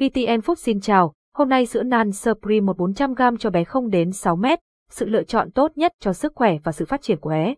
VTN Food xin chào, hôm nay sữa nan Supreme 1400g cho bé không đến 6 mét, sự lựa chọn tốt nhất cho sức khỏe và sự phát triển của bé.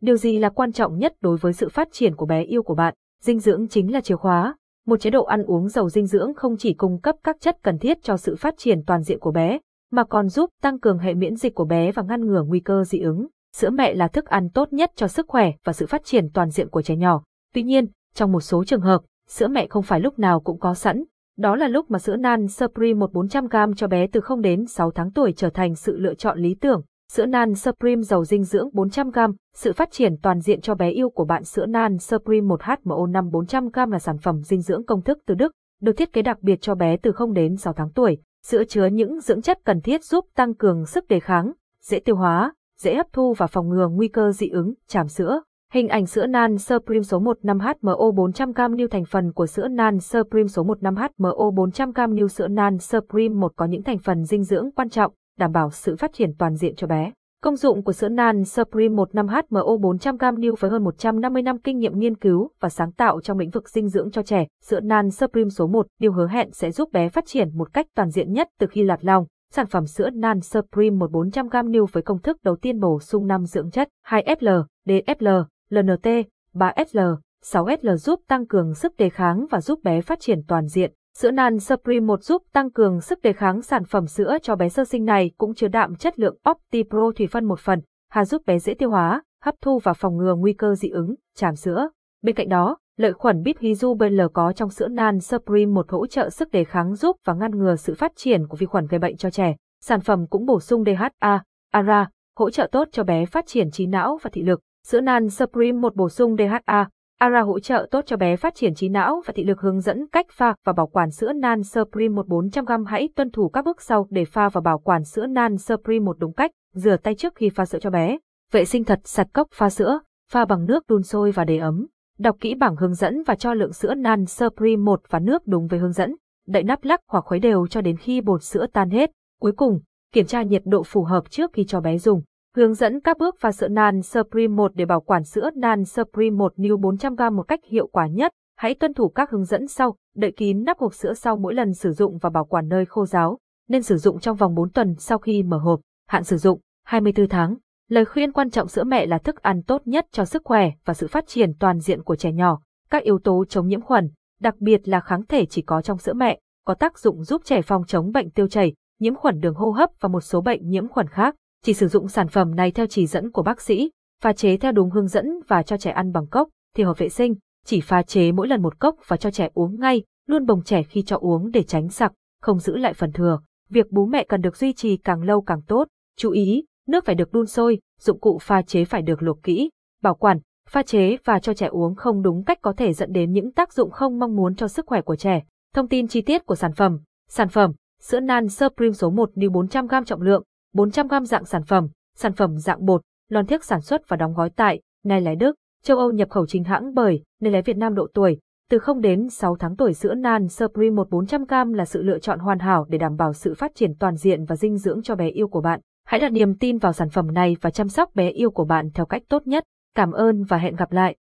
Điều gì là quan trọng nhất đối với sự phát triển của bé yêu của bạn? Dinh dưỡng chính là chìa khóa. Một chế độ ăn uống giàu dinh dưỡng không chỉ cung cấp các chất cần thiết cho sự phát triển toàn diện của bé, mà còn giúp tăng cường hệ miễn dịch của bé và ngăn ngừa nguy cơ dị ứng. Sữa mẹ là thức ăn tốt nhất cho sức khỏe và sự phát triển toàn diện của trẻ nhỏ. Tuy nhiên, trong một số trường hợp, sữa mẹ không phải lúc nào cũng có sẵn. Đó là lúc mà sữa nan Supreme 1400g cho bé từ 0 đến 6 tháng tuổi trở thành sự lựa chọn lý tưởng. Sữa nan Supreme giàu dinh dưỡng 400g, sự phát triển toàn diện cho bé yêu của bạn sữa nan Supreme 1HMO5 400g là sản phẩm dinh dưỡng công thức từ Đức, được thiết kế đặc biệt cho bé từ 0 đến 6 tháng tuổi. Sữa chứa những dưỡng chất cần thiết giúp tăng cường sức đề kháng, dễ tiêu hóa, dễ hấp thu và phòng ngừa nguy cơ dị ứng, tràm sữa. Hình ảnh sữa nan Supreme số 15HMO 400g new thành phần của sữa nan Supreme số 15HMO 400g new sữa nan Supreme 1 có những thành phần dinh dưỡng quan trọng, đảm bảo sự phát triển toàn diện cho bé. Công dụng của sữa nan Supreme 15HMO 400g new với hơn 150 năm kinh nghiệm nghiên cứu và sáng tạo trong lĩnh vực dinh dưỡng cho trẻ, sữa nan Supreme số 1 điều hứa hẹn sẽ giúp bé phát triển một cách toàn diện nhất từ khi lạt lòng. Sản phẩm sữa nan Supreme 1400g new với công thức đầu tiên bổ sung 5 dưỡng chất 2FL, DFL, LNT, 3SL, 6SL giúp tăng cường sức đề kháng và giúp bé phát triển toàn diện. Sữa nan Supreme 1 giúp tăng cường sức đề kháng sản phẩm sữa cho bé sơ sinh này cũng chứa đạm chất lượng OptiPro thủy phân một phần, hà giúp bé dễ tiêu hóa, hấp thu và phòng ngừa nguy cơ dị ứng, tràm sữa. Bên cạnh đó, lợi khuẩn bít BL có trong sữa nan Supreme một hỗ trợ sức đề kháng giúp và ngăn ngừa sự phát triển của vi khuẩn gây bệnh cho trẻ. Sản phẩm cũng bổ sung DHA, ARA, hỗ trợ tốt cho bé phát triển trí não và thị lực. Sữa nan Supreme một bổ sung DHA, ARA hỗ trợ tốt cho bé phát triển trí não và thị lực hướng dẫn cách pha và bảo quản sữa nan Supreme 1 400g hãy tuân thủ các bước sau để pha và bảo quản sữa nan Supreme một đúng cách, rửa tay trước khi pha sữa cho bé, vệ sinh thật sạch cốc pha sữa, pha bằng nước đun sôi và để ấm. Đọc kỹ bảng hướng dẫn và cho lượng sữa nan Supreme 1 và nước đúng với hướng dẫn. Đậy nắp lắc hoặc khuấy đều cho đến khi bột sữa tan hết. Cuối cùng, kiểm tra nhiệt độ phù hợp trước khi cho bé dùng. Hướng dẫn các bước pha sữa nan Supreme 1 để bảo quản sữa nan Supreme 1 New 400g một cách hiệu quả nhất. Hãy tuân thủ các hướng dẫn sau, đậy kín nắp hộp sữa sau mỗi lần sử dụng và bảo quản nơi khô ráo. Nên sử dụng trong vòng 4 tuần sau khi mở hộp. Hạn sử dụng 24 tháng. Lời khuyên quan trọng sữa mẹ là thức ăn tốt nhất cho sức khỏe và sự phát triển toàn diện của trẻ nhỏ. Các yếu tố chống nhiễm khuẩn, đặc biệt là kháng thể chỉ có trong sữa mẹ, có tác dụng giúp trẻ phòng chống bệnh tiêu chảy, nhiễm khuẩn đường hô hấp và một số bệnh nhiễm khuẩn khác. Chỉ sử dụng sản phẩm này theo chỉ dẫn của bác sĩ, pha chế theo đúng hướng dẫn và cho trẻ ăn bằng cốc, thì hợp vệ sinh, chỉ pha chế mỗi lần một cốc và cho trẻ uống ngay, luôn bồng trẻ khi cho uống để tránh sặc, không giữ lại phần thừa. Việc bú mẹ cần được duy trì càng lâu càng tốt. Chú ý, nước phải được đun sôi, dụng cụ pha chế phải được luộc kỹ, bảo quản, pha chế và cho trẻ uống không đúng cách có thể dẫn đến những tác dụng không mong muốn cho sức khỏe của trẻ. Thông tin chi tiết của sản phẩm. Sản phẩm, sữa nan Supreme số 1 new 400g trọng lượng, 400g dạng sản phẩm, sản phẩm dạng bột, lon thiếc sản xuất và đóng gói tại Nai Lái Đức, châu Âu nhập khẩu chính hãng bởi Nai Lái Việt Nam độ tuổi. Từ 0 đến 6 tháng tuổi sữa nan Supreme 1400g là sự lựa chọn hoàn hảo để đảm bảo sự phát triển toàn diện và dinh dưỡng cho bé yêu của bạn. Hãy đặt niềm tin vào sản phẩm này và chăm sóc bé yêu của bạn theo cách tốt nhất. Cảm ơn và hẹn gặp lại.